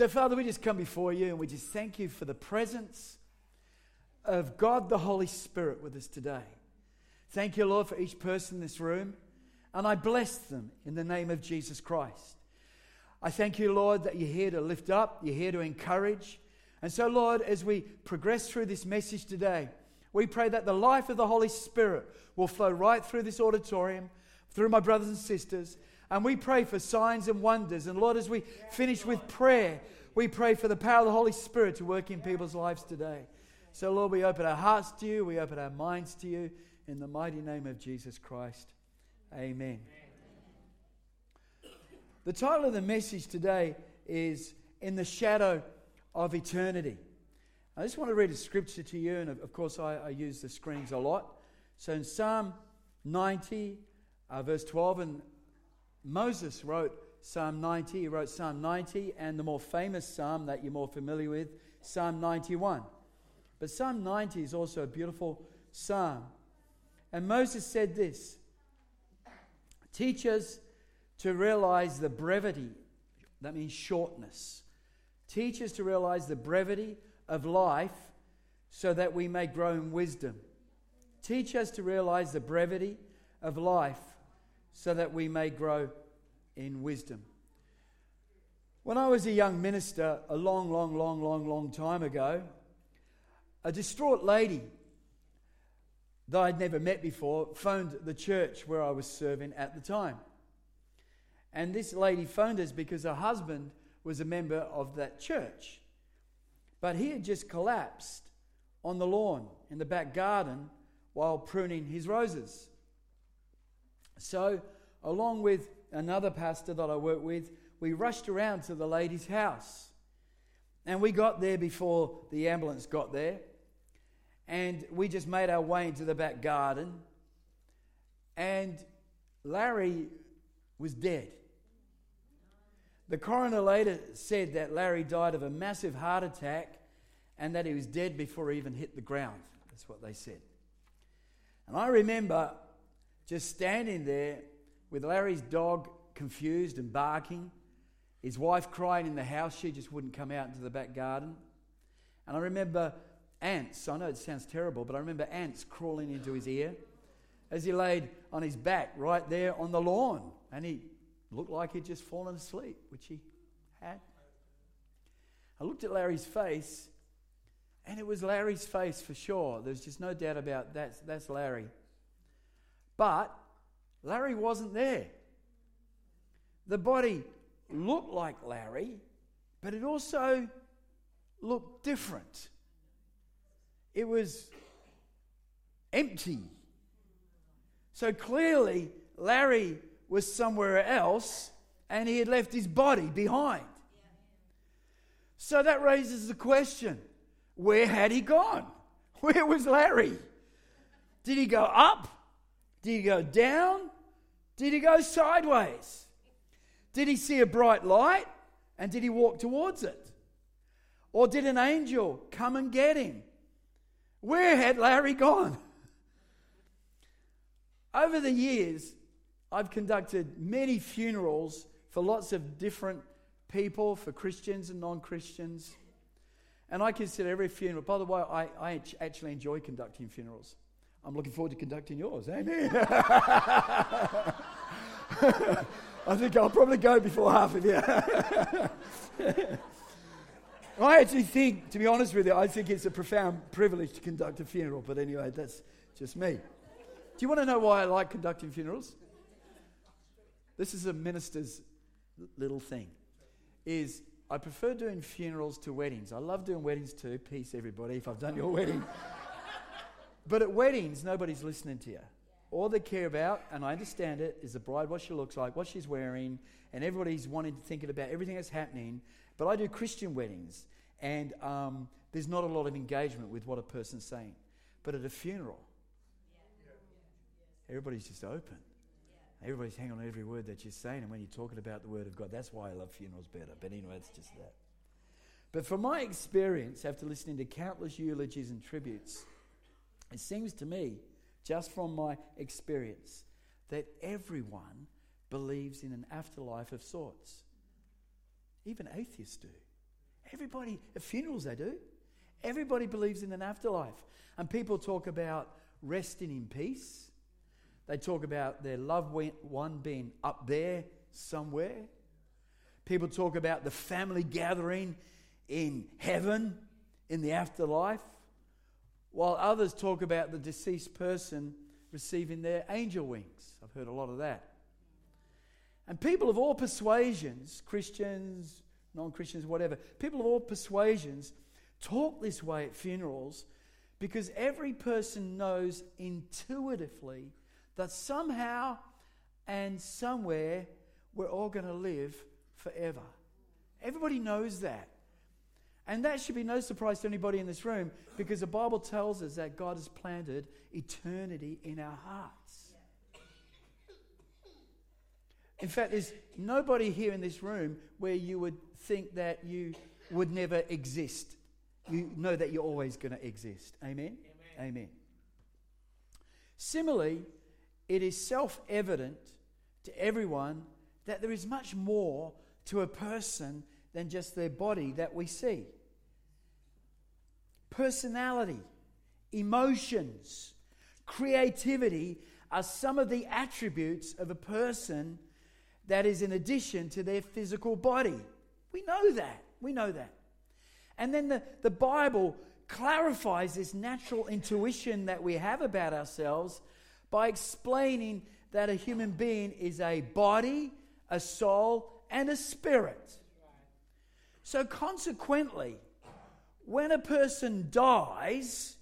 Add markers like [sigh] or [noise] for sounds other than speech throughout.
So, Father, we just come before you and we just thank you for the presence of God the Holy Spirit with us today. Thank you, Lord, for each person in this room. And I bless them in the name of Jesus Christ. I thank you, Lord, that you're here to lift up, you're here to encourage. And so, Lord, as we progress through this message today, we pray that the life of the Holy Spirit will flow right through this auditorium, through my brothers and sisters. And we pray for signs and wonders. And Lord, as we finish with prayer, we pray for the power of the Holy Spirit to work in people's lives today. So, Lord, we open our hearts to you, we open our minds to you in the mighty name of Jesus Christ. Amen. The title of the message today is In the Shadow of Eternity. I just want to read a scripture to you, and of course, I, I use the screens a lot. So in Psalm 90, uh, verse 12, and Moses wrote Psalm 90, he wrote Psalm 90, and the more famous psalm that you're more familiar with, Psalm 91. But Psalm 90 is also a beautiful psalm. And Moses said this Teach us to realize the brevity, that means shortness. Teach us to realize the brevity of life so that we may grow in wisdom. Teach us to realize the brevity of life so that we may grow in wisdom. When I was a young minister, a long, long, long, long, long time ago, a distraught lady that I'd never met before phoned the church where I was serving at the time. And this lady phoned us because her husband was a member of that church. But he had just collapsed on the lawn in the back garden while pruning his roses. So, along with another pastor that I work with, we rushed around to the lady's house. And we got there before the ambulance got there. And we just made our way into the back garden. And Larry was dead. The coroner later said that Larry died of a massive heart attack and that he was dead before he even hit the ground. That's what they said. And I remember just standing there with Larry's dog confused and barking, his wife crying in the house. She just wouldn't come out into the back garden. And I remember ants. I know it sounds terrible, but I remember ants crawling into his ear as he laid on his back right there on the lawn. And he looked like he'd just fallen asleep, which he had. I looked at Larry's face, and it was Larry's face for sure. There's just no doubt about that. That's Larry. But Larry wasn't there. The body looked like Larry, but it also looked different. It was empty. So clearly, Larry was somewhere else and he had left his body behind. So that raises the question where had he gone? [laughs] Where was Larry? Did he go up? Did he go down? Did he go sideways? Did he see a bright light and did he walk towards it? Or did an angel come and get him? Where had Larry gone? Over the years, I've conducted many funerals for lots of different people, for Christians and non Christians. And I consider every funeral, by the way, I, I actually enjoy conducting funerals. I'm looking forward to conducting yours. Eh? Amen. [laughs] I think I'll probably go before half of you. [laughs] I actually think, to be honest with you, I think it's a profound privilege to conduct a funeral, but anyway, that's just me. Do you want to know why I like conducting funerals? This is a minister's little thing. Is I prefer doing funerals to weddings. I love doing weddings too. Peace, everybody, if I've done your wedding. But at weddings, nobody's listening to you. All they care about, and I understand it, is the bride, what she looks like, what she's wearing, and everybody's wanting to think about everything that's happening. But I do Christian weddings, and um, there's not a lot of engagement with what a person's saying. But at a funeral, everybody's just open. Everybody's hanging on every word that you're saying, and when you're talking about the Word of God, that's why I love funerals better. But anyway, it's just that. But from my experience, after listening to countless eulogies and tributes, it seems to me, just from my experience, that everyone believes in an afterlife of sorts. Even atheists do. Everybody, at funerals, they do. Everybody believes in an afterlife. And people talk about resting in peace. They talk about their loved one being up there somewhere. People talk about the family gathering in heaven, in the afterlife, while others talk about the deceased person receiving their angel wings. I've heard a lot of that. And people of all persuasions, Christians, non Christians, whatever, people of all persuasions talk this way at funerals because every person knows intuitively that somehow and somewhere we're all going to live forever. Everybody knows that. And that should be no surprise to anybody in this room because the Bible tells us that God has planted eternity in our hearts. In fact, there's nobody here in this room where you would think that you would never exist. You know that you're always going to exist. Amen? Amen? Amen. Similarly, it is self evident to everyone that there is much more to a person than just their body that we see. Personality, emotions, creativity are some of the attributes of a person that is in addition to their physical body. We know that. We know that. And then the, the Bible clarifies this natural intuition that we have about ourselves by explaining that a human being is a body, a soul, and a spirit. So, consequently, when a person dies,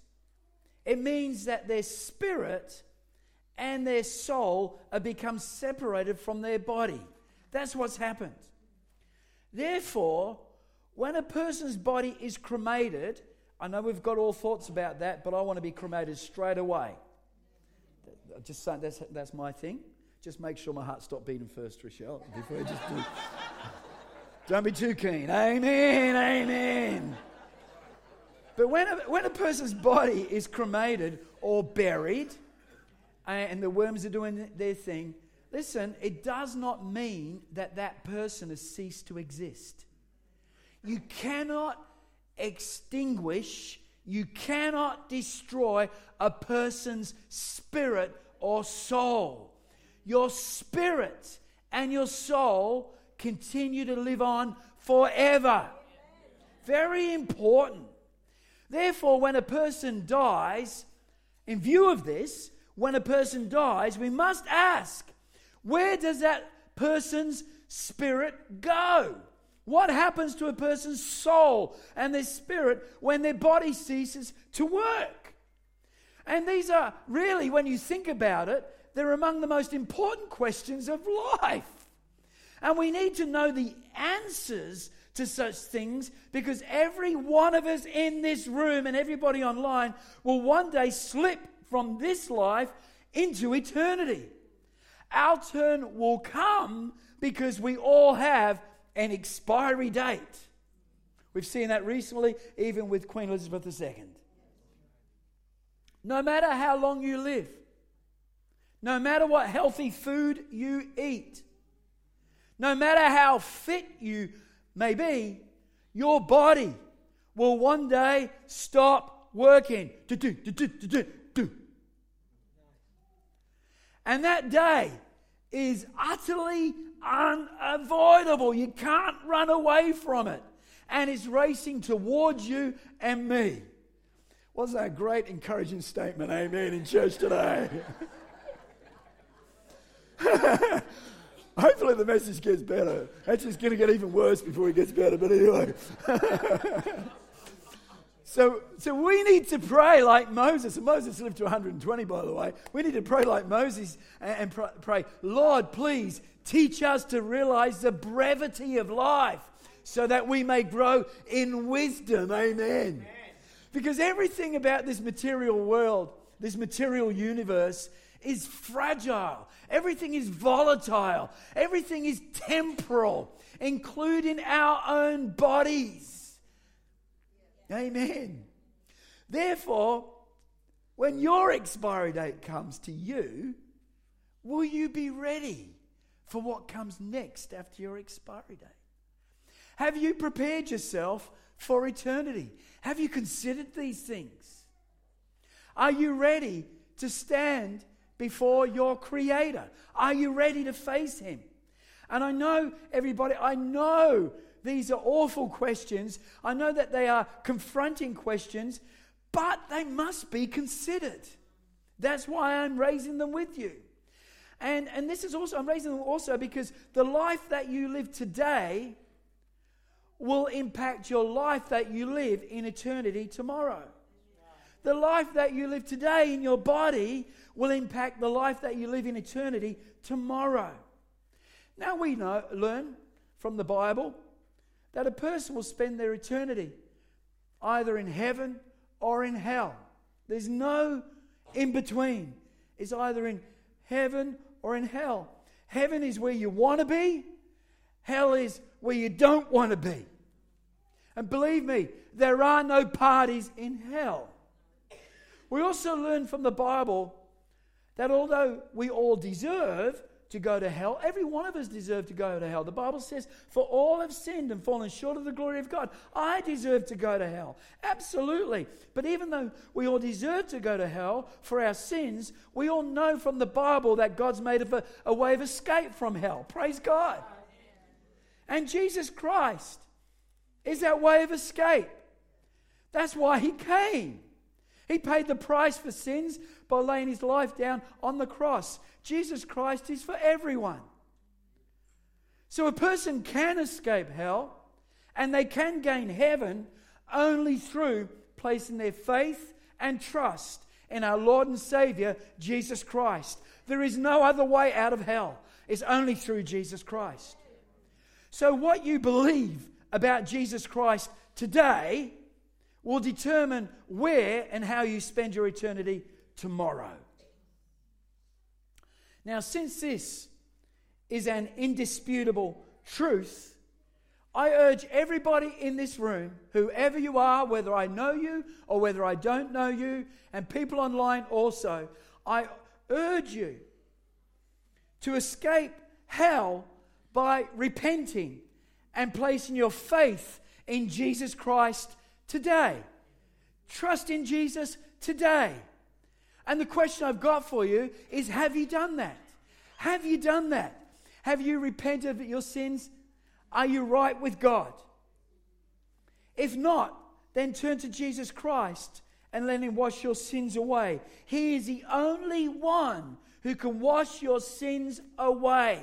it means that their spirit and their soul have become separated from their body. That's what's happened. Therefore, when a person's body is cremated, I know we've got all thoughts about that, but I want to be cremated straight away. Just saying, that's, that's my thing. Just make sure my heart stops beating first, Rochelle, before I just do. [laughs] Don't be too keen. Amen, amen. But when a, when a person's body is cremated or buried, and the worms are doing their thing, listen, it does not mean that that person has ceased to exist. You cannot extinguish, you cannot destroy a person's spirit or soul. Your spirit and your soul continue to live on forever. Very important. Therefore, when a person dies, in view of this, when a person dies, we must ask where does that person's spirit go? What happens to a person's soul and their spirit when their body ceases to work? And these are really, when you think about it, they're among the most important questions of life. And we need to know the answers to such things because every one of us in this room and everybody online will one day slip from this life into eternity. Our turn will come because we all have an expiry date. We've seen that recently, even with Queen Elizabeth II. No matter how long you live, no matter what healthy food you eat, no matter how fit you may be, your body will one day stop working. And that day is utterly unavoidable. You can't run away from it. And it's racing towards you and me. Wasn't that a great, encouraging statement? Amen. In church today. [laughs] Hopefully, the message gets better. Actually, it's going to get even worse before it gets better, but anyway. [laughs] So, so we need to pray like Moses. And Moses lived to 120, by the way. We need to pray like Moses and, and pray, Lord, please teach us to realize the brevity of life so that we may grow in wisdom. Amen. Amen. Because everything about this material world, this material universe, is fragile. Everything is volatile. Everything is temporal, including our own bodies. Amen. Therefore, when your expiry date comes to you, will you be ready for what comes next after your expiry date? Have you prepared yourself for eternity. Have you considered these things? Are you ready to stand before your Creator? Are you ready to face Him? And I know, everybody, I know these are awful questions. I know that they are confronting questions, but they must be considered. That's why I'm raising them with you. And, and this is also, I'm raising them also because the life that you live today will impact your life that you live in eternity tomorrow. The life that you live today in your body will impact the life that you live in eternity tomorrow. Now we know, learn from the Bible that a person will spend their eternity either in heaven or in hell. There's no in between. It's either in heaven or in hell. Heaven is where you want to be, hell is where you don't want to be. And believe me, there are no parties in hell. We also learn from the Bible that although we all deserve to go to hell, every one of us deserve to go to hell. The Bible says, For all have sinned and fallen short of the glory of God. I deserve to go to hell. Absolutely. But even though we all deserve to go to hell for our sins, we all know from the Bible that God's made a, a way of escape from hell. Praise God. And Jesus Christ is that way of escape. That's why he came. He paid the price for sins by laying his life down on the cross. Jesus Christ is for everyone. So a person can escape hell and they can gain heaven only through placing their faith and trust in our Lord and Savior, Jesus Christ. There is no other way out of hell, it's only through Jesus Christ. So, what you believe about Jesus Christ today will determine where and how you spend your eternity tomorrow. Now, since this is an indisputable truth, I urge everybody in this room, whoever you are, whether I know you or whether I don't know you, and people online also, I urge you to escape hell by repenting and placing your faith in Jesus Christ today. Trust in Jesus today. And the question I've got for you is have you done that? Have you done that? Have you repented of your sins? Are you right with God? If not, then turn to Jesus Christ and let Him wash your sins away. He is the only one who can wash your sins away.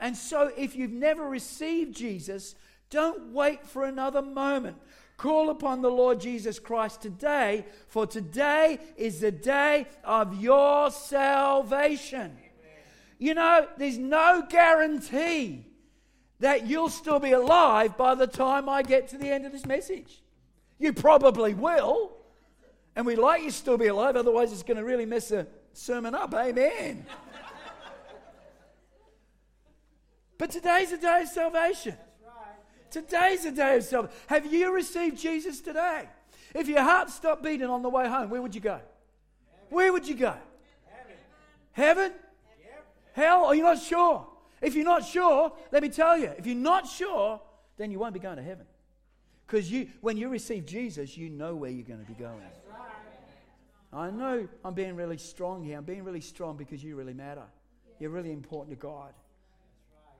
And so, if you've never received Jesus, don't wait for another moment. Call upon the Lord Jesus Christ today, for today is the day of your salvation. Amen. You know, there's no guarantee that you'll still be alive by the time I get to the end of this message. You probably will. And we'd like you to still be alive, otherwise, it's going to really mess the sermon up. Amen. [laughs] But today's a day of salvation. Today's a day of salvation. Have you received Jesus today? If your heart stopped beating on the way home, where would you go? Where would you go? Heaven? Hell? Are you not sure? If you're not sure, let me tell you, if you're not sure, then you won't be going to heaven. Because you, when you receive Jesus, you know where you're going to be going. I know I'm being really strong here. I'm being really strong because you really matter. You're really important to God.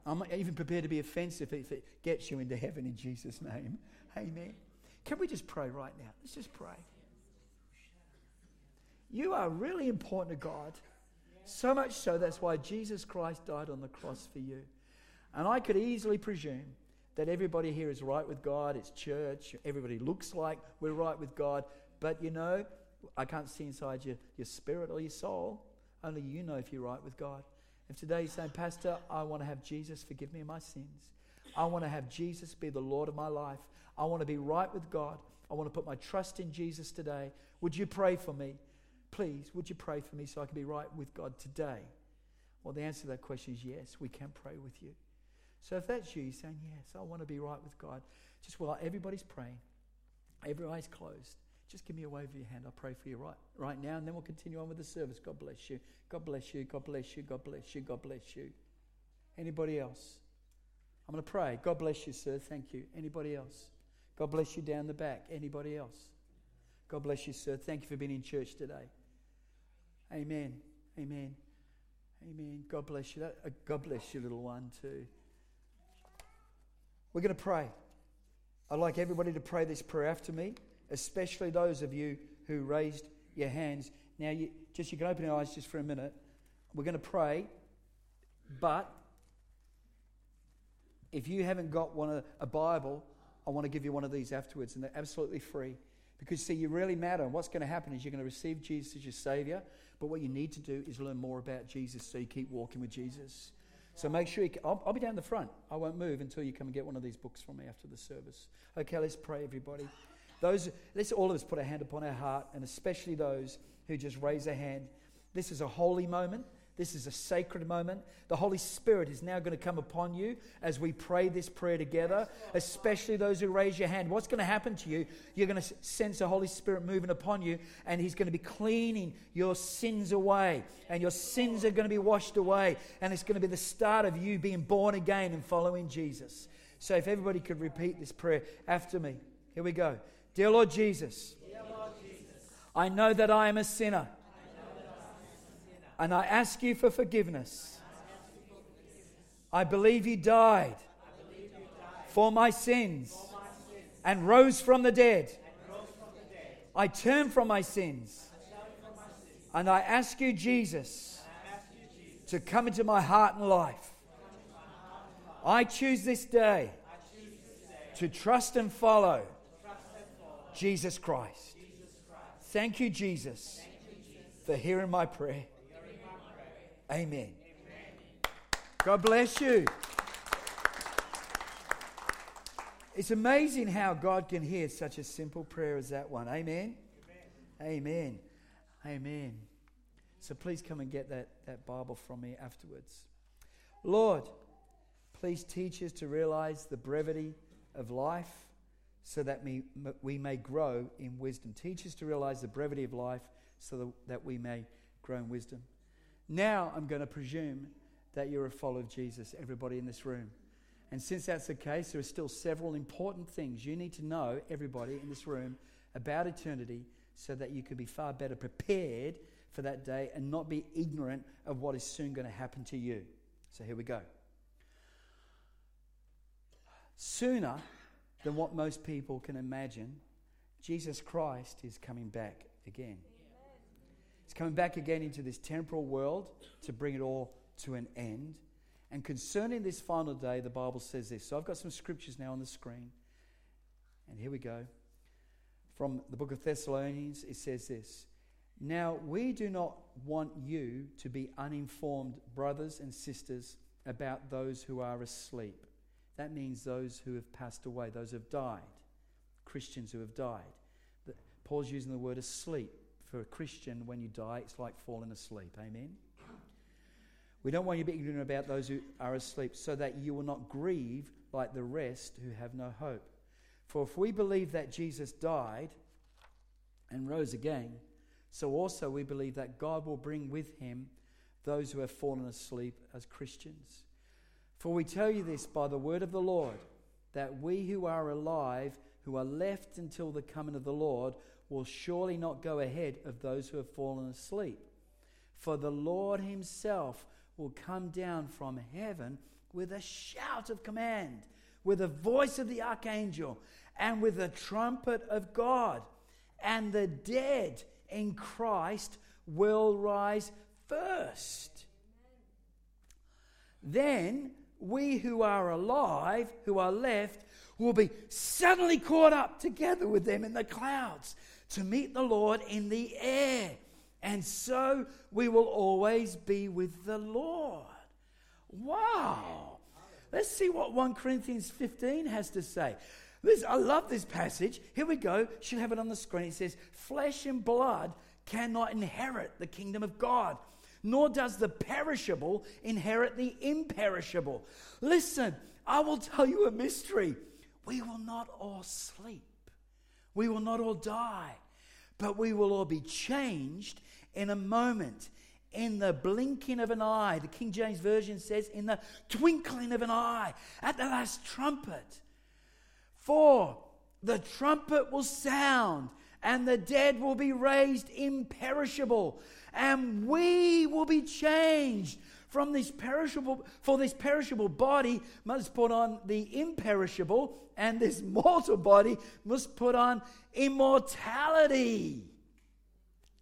I'm even prepared to be offensive if it gets you into heaven in Jesus' name. Amen. Can we just pray right now? Let's just pray. You are really important to God. So much so, that's why Jesus Christ died on the cross for you. And I could easily presume that everybody here is right with God, it's church, everybody looks like we're right with God. But you know, I can't see inside your, your spirit or your soul. Only you know if you're right with God. If today you're saying, Pastor, I want to have Jesus forgive me my sins. I want to have Jesus be the Lord of my life. I want to be right with God. I want to put my trust in Jesus today. Would you pray for me? Please, would you pray for me so I can be right with God today? Well, the answer to that question is yes, we can pray with you. So if that's you, saying, Yes, I want to be right with God. Just while everybody's praying, every eye's closed, just give me a wave of your hand. I'll pray for you right, right now, and then we'll continue on with the service. God bless you. God bless you. God bless you. God bless you. God bless you. Anybody else? I'm going to pray. God bless you, sir. Thank you. Anybody else? God bless you down the back. Anybody else? God bless you, sir. Thank you for being in church today. Amen. Amen. Amen. God bless you. Uh, God bless you, little one, too. We're going to pray. I'd like everybody to pray this prayer after me, especially those of you who raised your hands. Now, you, just you can open your eyes just for a minute. We're going to pray, but if you haven't got one a, a Bible, I want to give you one of these afterwards, and they're absolutely free. Because, see, you really matter. And what's going to happen is you're going to receive Jesus as your Savior, but what you need to do is learn more about Jesus so you keep walking with Jesus. So make sure you. I'll, I'll, be down the front. I won't move until you come and get one of these books from me after the service. Okay, let's pray, everybody. Those, let's all of us put a hand upon our heart, and especially those who just raise their hand. This is a holy moment. This is a sacred moment. The Holy Spirit is now going to come upon you as we pray this prayer together, especially those who raise your hand. What's going to happen to you? You're going to sense the Holy Spirit moving upon you, and He's going to be cleaning your sins away, and your sins are going to be washed away, and it's going to be the start of you being born again and following Jesus. So, if everybody could repeat this prayer after me. Here we go. Dear Lord Jesus, I know that I am a sinner. And I ask you for forgiveness. I believe you died for my sins and rose from the dead. I turn from my sins and I ask you, Jesus, to come into my heart and life. I choose this day to trust and follow Jesus Christ. Thank you, Jesus, for hearing my prayer. Amen. God bless you. It's amazing how God can hear such a simple prayer as that one. Amen. Amen. Amen. So please come and get that, that Bible from me afterwards. Lord, please teach us to realize the brevity of life so that we, may grow in wisdom. Teach us to realize the brevity of life so that we may grow in wisdom. Now I'm going to presume that you're a follower of Jesus, everybody in this room. And since that's the case, there are still several important things you need to know, everybody in this room, about eternity so that you could be far better prepared for that day and not be ignorant of what is soon going to happen to you. So here we go. Sooner than what most people can imagine, Jesus Christ is coming back again. He's coming back again into this temporal world to bring it all to an end. And concerning this final day, the Bible says this. So I've got some scriptures now on the screen. And here we go. From the book of Thessalonians, it says this Now we do not want you to be uninformed, brothers and sisters, about those who are asleep. That means those who have passed away, those who have died, Christians who have died. Paul's using the word asleep for a Christian, when you die, it's like falling asleep. Amen? We don't want you to be ignorant about those who are asleep, so that you will not grieve like the rest who have no hope. For if we believe that Jesus died and rose again, so also we believe that God will bring with him those who have fallen asleep as Christians. For we tell you this by the word of the Lord, that we who are alive, who are left until the coming of the Lord, will surely not go ahead of those who have fallen asleep. For the Lord himself will come down from heaven with a shout of command, with the voice of the archangel, and with the trumpet of God. And the dead in Christ will rise first. Then we who are alive, who are left, will be suddenly caught up together with them in the clouds to meet the Lord in the air. And so we will always be with the Lord. Wow. Let's see what 1 Corinthians 15 has to say. This, I love this passage. Here we go. Should have it on the screen. It says, Flesh and blood cannot inherit the kingdom of God, nor does the perishable inherit the imperishable. Listen, I will tell you a mystery. We will not all sleep we will not all die, but we will all be changed in a moment, in the blinking of an eye. The King James Version says, in the twinkling of an eye, at the last trumpet. For the trumpet will sound, and the dead will be raised imperishable, and we will be changed from this perishable for this perishable body must put on the imperishable and this [laughs] mortal body must put on immortality.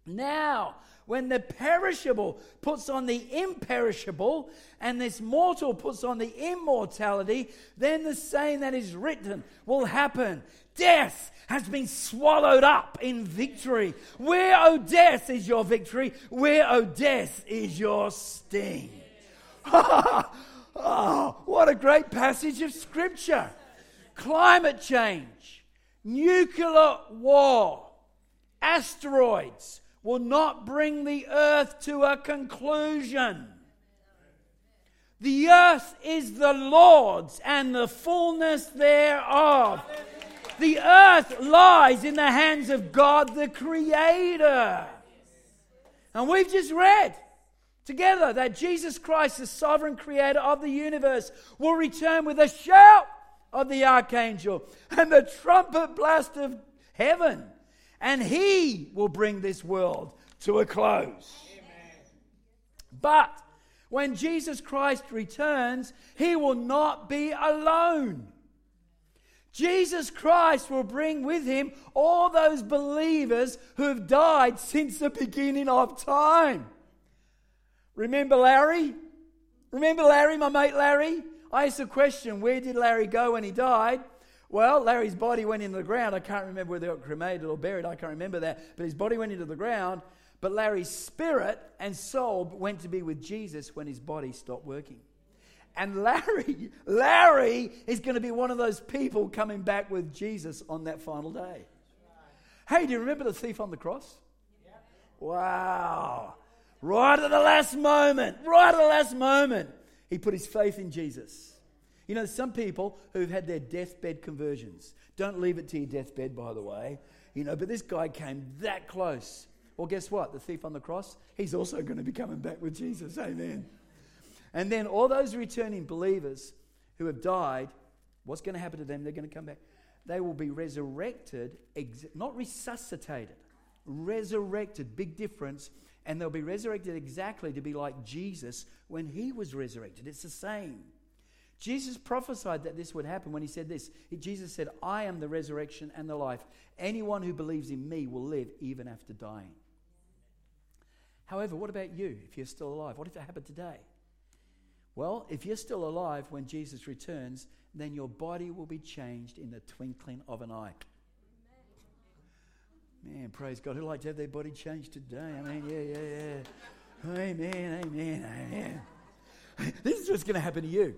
Now when the perishable puts on the imperishable and this mortal puts on the immortality then the saying that is written will happen death has been swallowed up in victory where o oh, death is your victory where o oh, death is your sting [laughs] oh, what a great passage of Scripture. Climate change, nuclear war, asteroids will not bring the earth to a conclusion. The earth is the Lord's and the fullness thereof. The earth lies in the hands of God the Creator. And we've just read together that Jesus Christ, the sovereign creator of the universe, will return with a shout of the archangel and the trumpet blast of heaven, and he will bring this world to a close. Amen. But when Jesus Christ returns, he will not be alone. Jesus Christ will bring with him all those believers who have died since the beginning of time. Remember Larry? Remember Larry, my mate Larry? I asked a question where did Larry go when he died? Well, Larry's body went into the ground. I can't remember whether they got cremated or buried. I can't remember that. But his body went into the ground. But Larry's spirit and soul went to be with Jesus when his body stopped working. And Larry, [laughs] Larry is going to be one of those people coming back with Jesus on that final day. Hey, do you remember the thief on the cross? Wow. Right at the last moment, right at the last moment, he put his faith in Jesus. You know, some people who've had their deathbed conversions. Don't leave it to your deathbed, by the way. You know, but this guy came that close. Well, guess what? The thief on the cross, he's also going to be coming back with Jesus. Amen. And then all those returning believers who have died, what's going to happen to them? They're going to come back. They will be resurrected, not resuscitated, resurrected. Big difference and they'll be resurrected exactly to be like Jesus when he was resurrected. It's the same. Jesus prophesied that this would happen when he said this. Jesus said, I am the resurrection and the life. Anyone who believes in me will live even after dying. However, what about you if you're still alive? What if it happened today? Well, if you're still alive when Jesus returns, then your body will be changed in the twinkling of an eye. Man, praise God. Who'd like to have their body changed today? I mean, yeah, yeah, yeah. Amen, amen, amen. This is what's going to happen to you.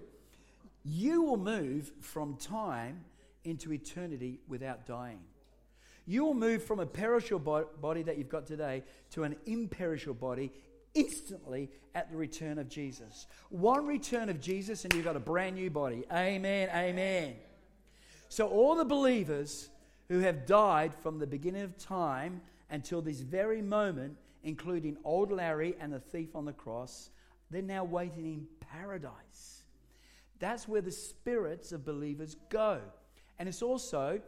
You will move from time into eternity without dying. You will move from a perishable body that you've got today to an imperishable body instantly at the return of Jesus. One return of Jesus, and you've got a brand new body. Amen, amen. So, all the believers who have died from the beginning of time until this very moment, including old Larry and the thief on the cross, they're now waiting in paradise. That's where the spirits of believers go. And it's also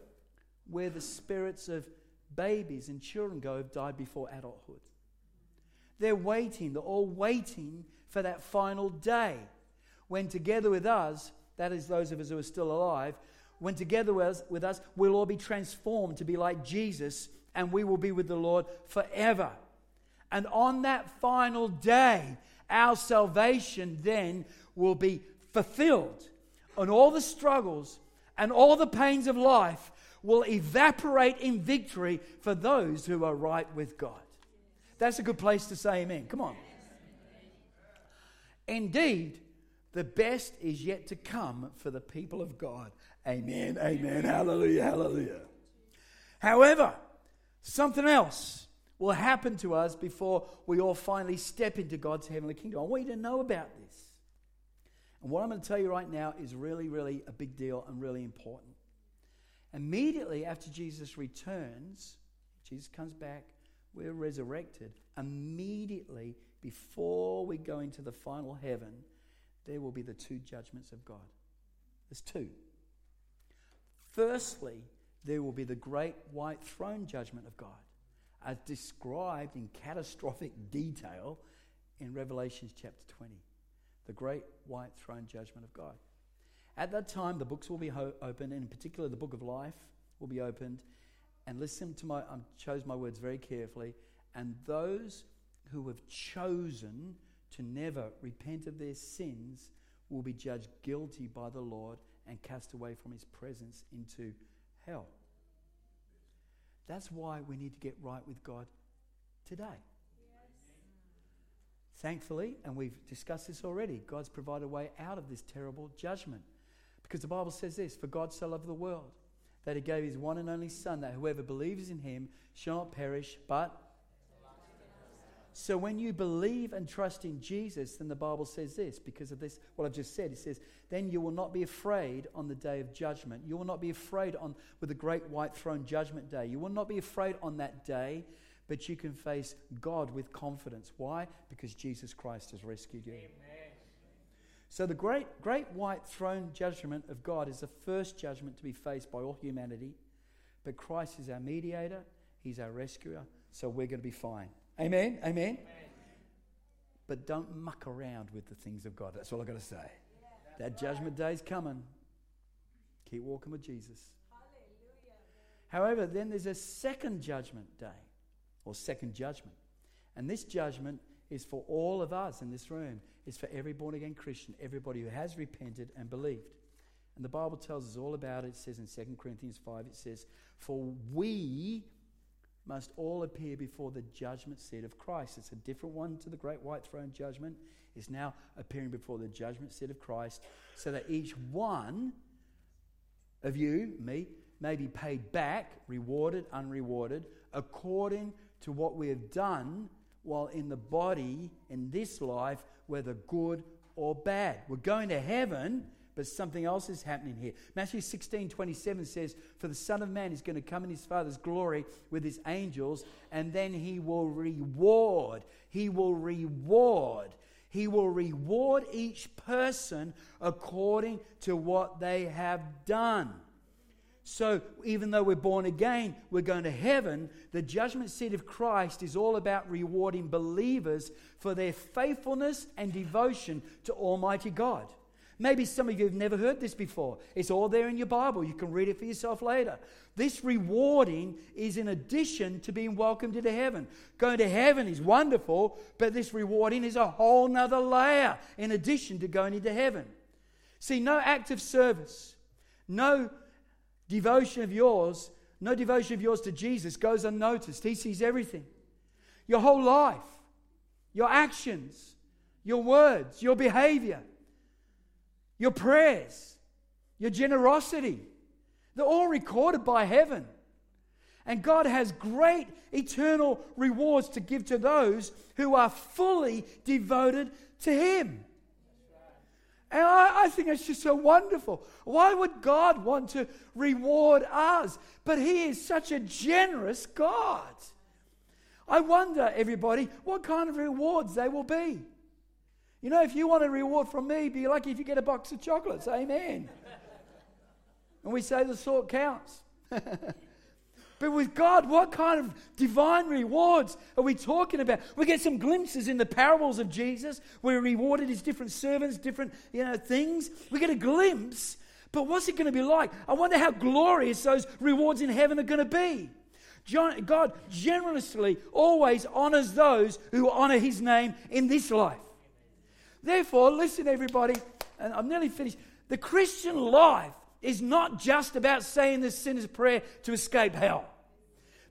where the spirits of babies and children go who've died before adulthood. They're waiting, they're all waiting for that final day when, together with us, that is, those of us who are still alive, when together with us, we'll all be transformed to be like Jesus and we will be with the Lord forever. And on that final day, our salvation then will be fulfilled. And all the struggles and all the pains of life will evaporate in victory for those who are right with God. That's a good place to say amen. Come on. Indeed, the best is yet to come for the people of God. Amen, amen, hallelujah, hallelujah. However, something else will happen to us before we all finally step into God's heavenly kingdom. I want you to know about this. And what I'm going to tell you right now is really, really a big deal and really important. Immediately after Jesus returns, Jesus comes back, we're resurrected. Immediately before we go into the final heaven, there will be the two judgments of God. There's two. Firstly, there will be the great white throne judgment of God, as described in catastrophic [laughs] detail in Revelations chapter 20. The great white throne judgment of God. At that time, the books will be ho- opened, and in particular, the book of life will be opened. And listen to my, I chose my words very carefully. And those who have chosen to never repent of their sins will be judged guilty by the Lord and cast away from his presence into hell. That's why we need to get right with God today. Thankfully, and we've discussed this already, God's provided a way out of this terrible judgment. Because the Bible says this For God so loved the world that he gave his one and only Son, that whoever believes in him shall not perish, but so when you believe and trust in Jesus, then the Bible says this because of this, what I've just said. It says, then you will not be afraid on the day of judgment. You will not be afraid on with the great white throne judgment day. You will not be afraid on that day, but you can face God with confidence. Why? Because Jesus Christ has rescued you. Amen. So the great, great white throne judgment of God is the first judgment to be faced by all humanity. But Christ is our mediator, He's our rescuer, so we're going to be fine. Amen? Amen? Amen. But don't muck around with the things of God. That's all I've got to say. Yeah, that judgment day is coming. Keep walking with Jesus. Hallelujah. However, then there's a second judgment day, or second judgment. And this judgment is for all of us in this room, is for every born again Christian, everybody who has repented and believed. And the Bible tells us all about it. It says in 2 Corinthians 5, it says, For we must all appear before the judgment seat of Christ. It's a different one to the great white throne judgment. Is now appearing before the judgment seat of Christ, so that each one of you, me, may be paid back, rewarded, unrewarded, according to what we have done while in the body in this life, whether good or bad. We're going to heaven but something else is happening here. Matthew 16 27 says, For the Son of Man is going to come in his Father's glory with his angels, and then he will reward. He will reward. He will reward each person according to what they have done. So, even though we're born again, we're going to heaven. The judgment seat of Christ is all about rewarding believers for their faithfulness and devotion to Almighty God. Maybe some of you have never heard this before. It's all there in your Bible. You can read it for yourself later. This rewarding is in addition to being welcomed into heaven. Going to heaven is wonderful, but this rewarding is a whole nother layer in addition to going into heaven. See, no act of service, no devotion of yours, no devotion of yours to Jesus goes unnoticed. He sees everything. Your whole life, your actions, your words, your behavior your prayers, your generosity. They're all recorded by heaven. And God has great eternal rewards to give to those who are fully devoted to Him. And I, I, think it's just so wonderful. Why would God want to reward us? But He is such a generous God. I wonder, everybody, what kind of rewards they will be. You know, if you want a reward from me, be lucky if you get a box of chocolates. Amen. and we say the sort counts. [laughs] but with God, what kind of divine rewards are we talking about? We get some glimpses in the parables of Jesus where he rewarded his different servants, different you know, things. We get a glimpse, but what's it going to be like? I wonder how glorious those rewards in heaven are going to be. God generously always honors those who honor his name in this life. Therefore, listen, everybody, and I'm nearly finished. The Christian life is not just about saying the sinner's prayer to escape hell.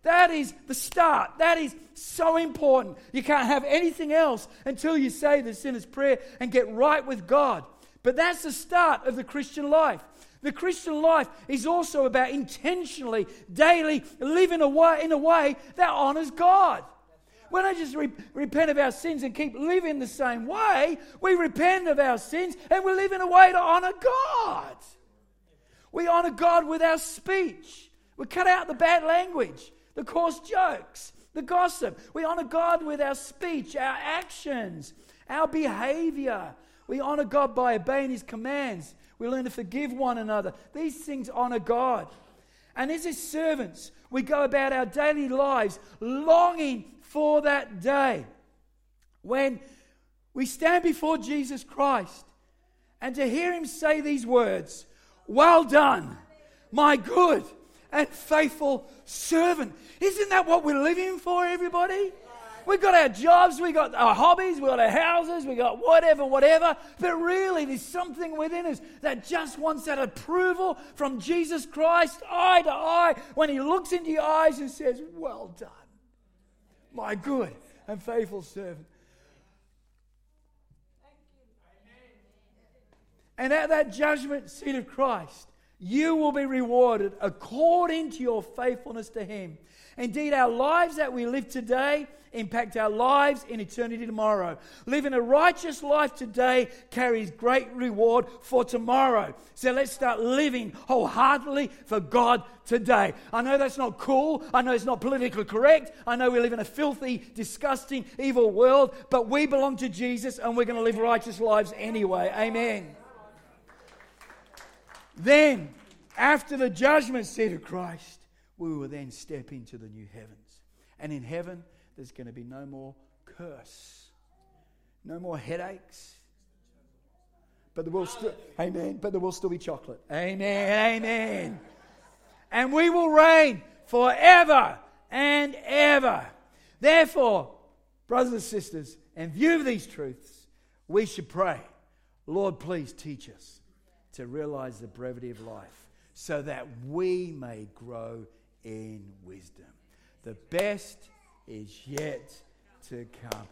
That is the start. That is so important. You can't have anything else until you say the sinner's prayer and get right with God. But that's the start of the Christian life. The Christian life is also about intentionally, daily living a way, in a way that honors God. We don't just re- repent of our sins and keep living the same way. We repent of our sins and we live in a way to honor God. We honor God with our speech. We cut out the bad language, the coarse jokes, the gossip. We honor God with our speech, our actions, our behavior. We honor God by obeying His commands. We learn to forgive one another. These things honor God. And as his servants, we go about our daily lives longing for that day when we stand before Jesus Christ and to hear him say these words Well done, my good and faithful servant. Isn't that what we're living for, everybody? We've got our jobs, we've got our hobbies, we've got our houses, we've got whatever, whatever. But really, there's something within us that just wants that approval from Jesus Christ, eye to eye, when He looks into your eyes and says, Well done, my good and faithful servant. And at that judgment seat of Christ, you will be rewarded according to your faithfulness to Him. Indeed, our lives that we live today impact our lives in eternity tomorrow. Living a righteous life today carries great reward for tomorrow. So let's start living wholeheartedly for God today. I know that's not cool. I know it's not politically correct. I know we live in a filthy, disgusting, evil world, but we belong to Jesus and we're going to live righteous lives anyway. Amen. Then, after the judgment seat of Christ, we will then step into the new heavens. And in heaven, there's going to be no more curse, no more headaches. But there will still, amen. But there will still be chocolate. Amen. Amen. And we will reign forever and ever. Therefore, brothers and sisters, in view of these truths, we should pray, Lord, please teach us to realize the brevity of life so that we may grow in wisdom. The best is yet to come.